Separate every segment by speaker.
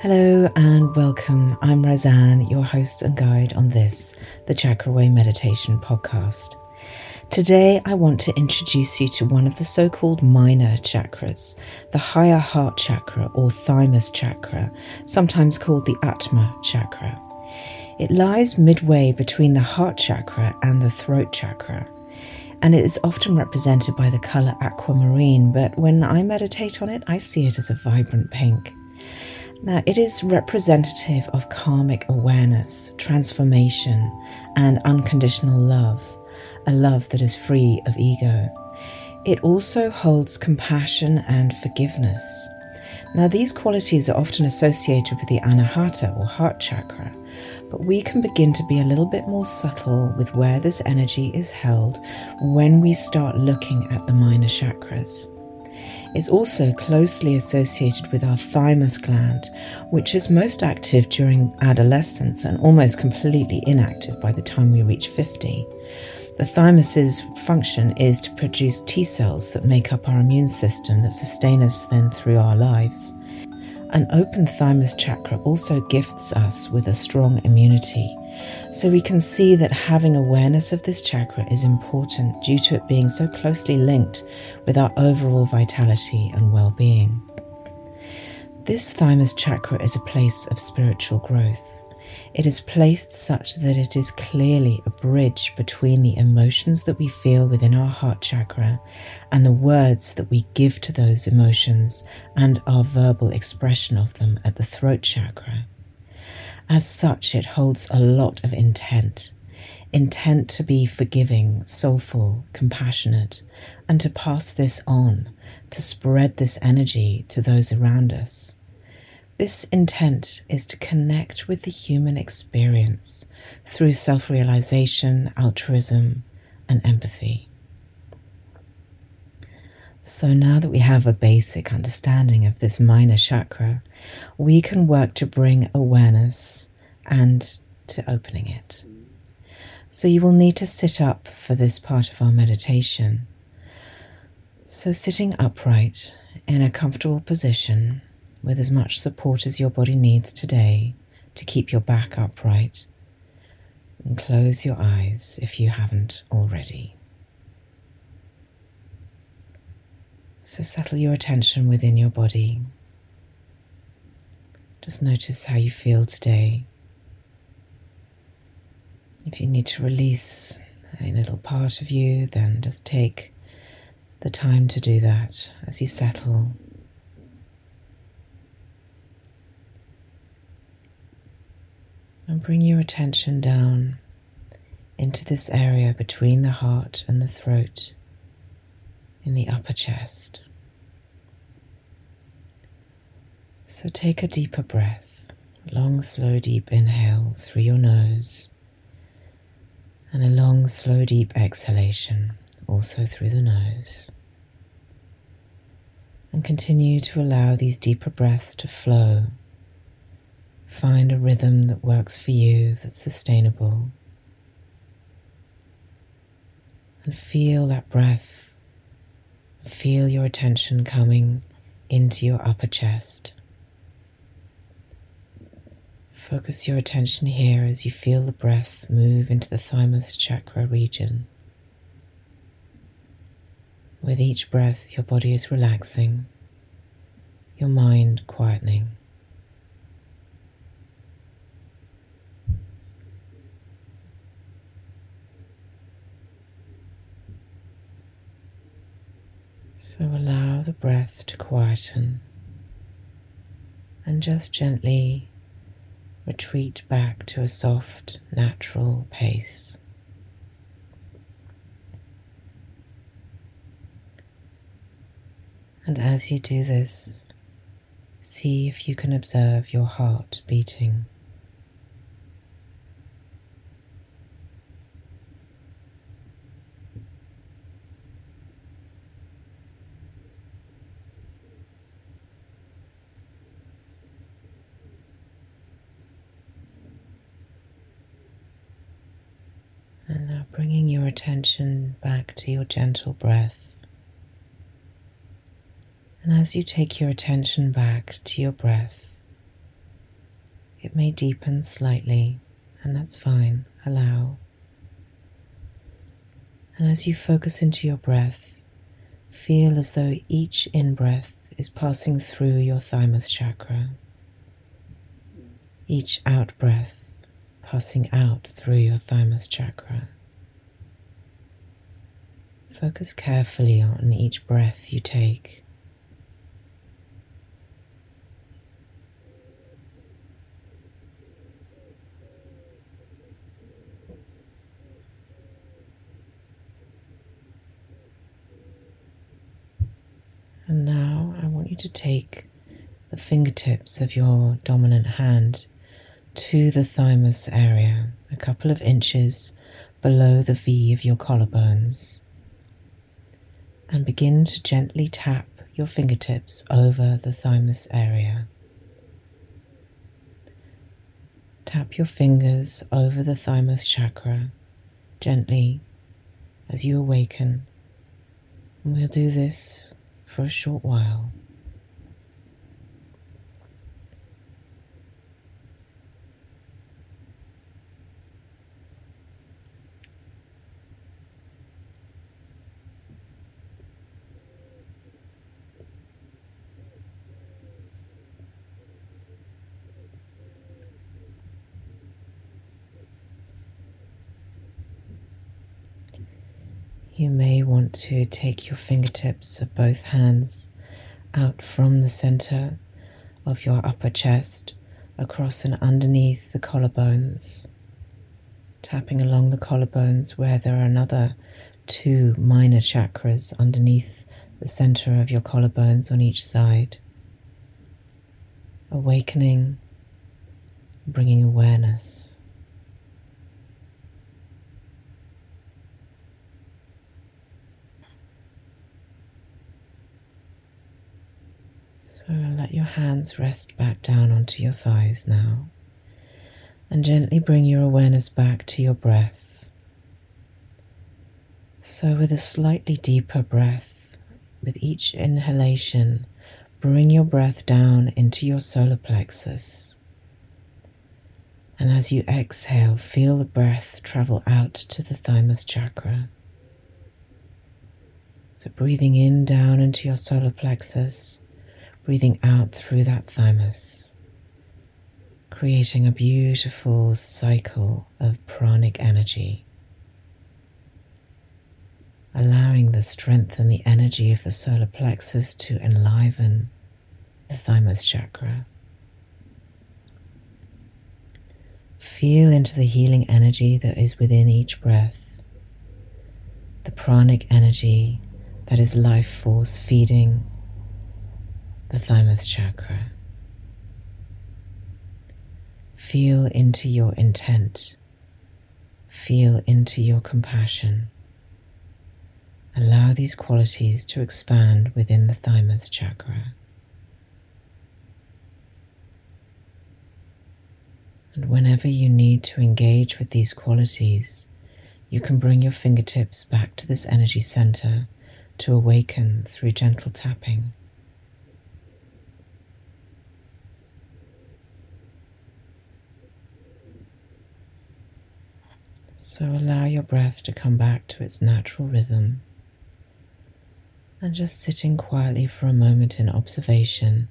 Speaker 1: Hello and welcome. I'm Razan, your host and guide on this, the Chakra Way Meditation podcast. Today, I want to introduce you to one of the so called minor chakras, the higher heart chakra or thymus chakra, sometimes called the Atma chakra. It lies midway between the heart chakra and the throat chakra, and it is often represented by the colour aquamarine, but when I meditate on it, I see it as a vibrant pink. Now, it is representative of karmic awareness, transformation, and unconditional love a love that is free of ego. It also holds compassion and forgiveness. Now, these qualities are often associated with the anahata or heart chakra, but we can begin to be a little bit more subtle with where this energy is held when we start looking at the minor chakras. It's also closely associated with our thymus gland, which is most active during adolescence and almost completely inactive by the time we reach 50. The thymus's function is to produce T cells that make up our immune system that sustain us then through our lives. An open thymus chakra also gifts us with a strong immunity. So we can see that having awareness of this chakra is important due to it being so closely linked with our overall vitality and well being. This thymus chakra is a place of spiritual growth. It is placed such that it is clearly a bridge between the emotions that we feel within our heart chakra and the words that we give to those emotions and our verbal expression of them at the throat chakra. As such, it holds a lot of intent intent to be forgiving, soulful, compassionate, and to pass this on, to spread this energy to those around us. This intent is to connect with the human experience through self realization, altruism, and empathy. So now that we have a basic understanding of this minor chakra, we can work to bring awareness and to opening it. So you will need to sit up for this part of our meditation. So, sitting upright in a comfortable position with as much support as your body needs today to keep your back upright. And close your eyes if you haven't already. So settle your attention within your body. Just notice how you feel today. If you need to release any little part of you, then just take the time to do that as you settle And bring your attention down into this area between the heart and the throat in the upper chest. So take a deeper breath, long, slow, deep inhale through your nose, and a long, slow, deep exhalation also through the nose. And continue to allow these deeper breaths to flow Find a rhythm that works for you, that's sustainable. And feel that breath. Feel your attention coming into your upper chest. Focus your attention here as you feel the breath move into the thymus chakra region. With each breath, your body is relaxing, your mind quietening. So allow the breath to quieten and just gently retreat back to a soft, natural pace. And as you do this, see if you can observe your heart beating. Bringing your attention back to your gentle breath. And as you take your attention back to your breath, It may deepen slightly, and that's fine. Allow. And as you focus into your breath, feel as though each in breath is passing through your thymus chakra. Each out breath passing out through your thymus chakra. Focus carefully on each breath you take. And now I want you to take the fingertips of your dominant hand to the thymus area, a couple of inches below the V of your collarbones, and begin to gently tap your fingertips over the thymus area. Tap your fingers over the thymus chakra gently as you awaken. And we'll do this for a short while. You may want to take your fingertips of both hands out from the center of your upper chest across and underneath the collarbones, tapping along the collarbones where there are another two minor chakras underneath the center of your collarbones on each side. Awakening, bringing awareness. So let your hands rest back down onto your thighs now. And gently bring your awareness back to your breath. So, with a slightly deeper breath, with each inhalation, bring your breath down into your solar plexus. And as you exhale, feel the breath travel out to the thymus chakra. So, breathing in down into your solar plexus breathing out through that thymus, creating a beautiful cycle of pranic energy, allowing the strength and the energy of the solar plexus to enliven the thymus chakra. Feel into the healing energy that is within each breath, the pranic energy that is life force feeding the thymus chakra. Feel into your intent. Feel into your compassion. Allow these qualities to expand within the thymus chakra. And whenever you need to engage with these qualities, you can bring your fingertips back to this energy center to awaken through gentle tapping. So allow your breath to come back to its natural rhythm and just sitting quietly for a moment in observation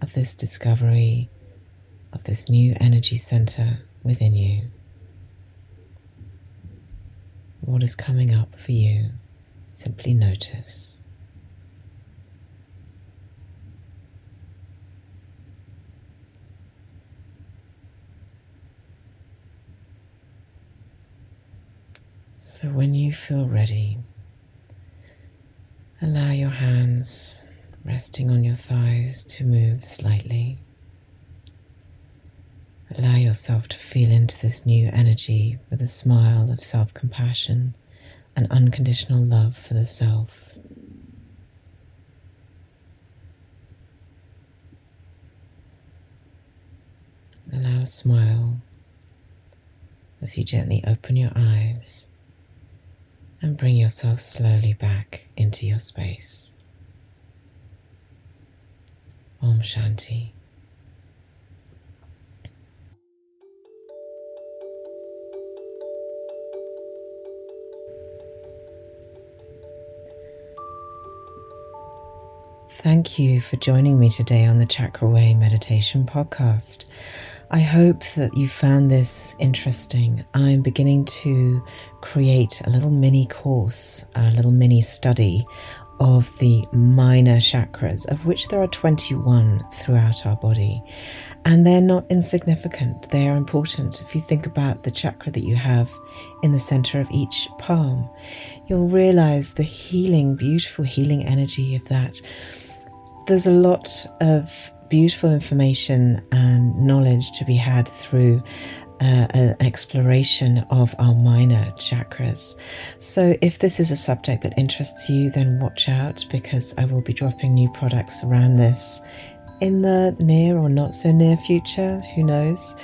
Speaker 1: of this discovery of this new energy center within you. What is coming up for you? Simply notice. So, when you feel ready, allow your hands resting on your thighs to move slightly. Allow yourself to feel into this new energy with a smile of self compassion and unconditional love for the self. Allow a smile as you gently open your eyes and bring yourself slowly back into your space. Om Shanti. Thank you for joining me today on the Chakra Way Meditation Podcast. I hope that you found this interesting. I'm beginning to create a little mini course, a little mini study of the minor chakras, of which there are 21 throughout our body. And they're not insignificant, they are important. If you think about the chakra that you have in the center of each palm, you'll realize the healing, beautiful healing energy of that. There's a lot of beautiful information and knowledge to be had through uh, an exploration of our minor chakras. So, if this is a subject that interests you, then watch out because I will be dropping new products around this in the near or not so near future, who knows.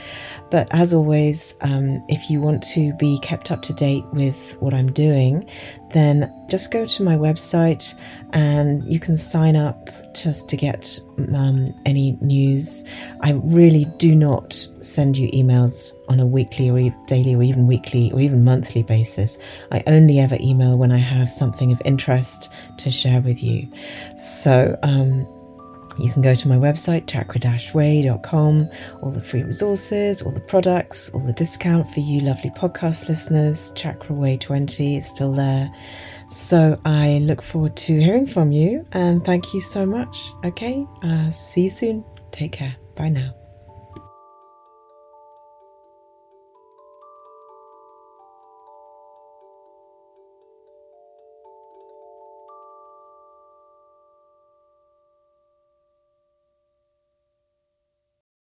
Speaker 1: But as always, um, if you want to be kept up to date with what I'm doing, then just go to my website and you can sign up just to get um, any news. I really do not send you emails on a weekly or daily or even weekly or even monthly basis. I only ever email when I have something of interest to share with you. So, um, you can go to my website, chakra-way.com, all the free resources, all the products, all the discount for you lovely podcast listeners. Chakra Way 20 is still there. So I look forward to hearing from you and thank you so much. Okay, uh, see you soon. Take care. Bye now.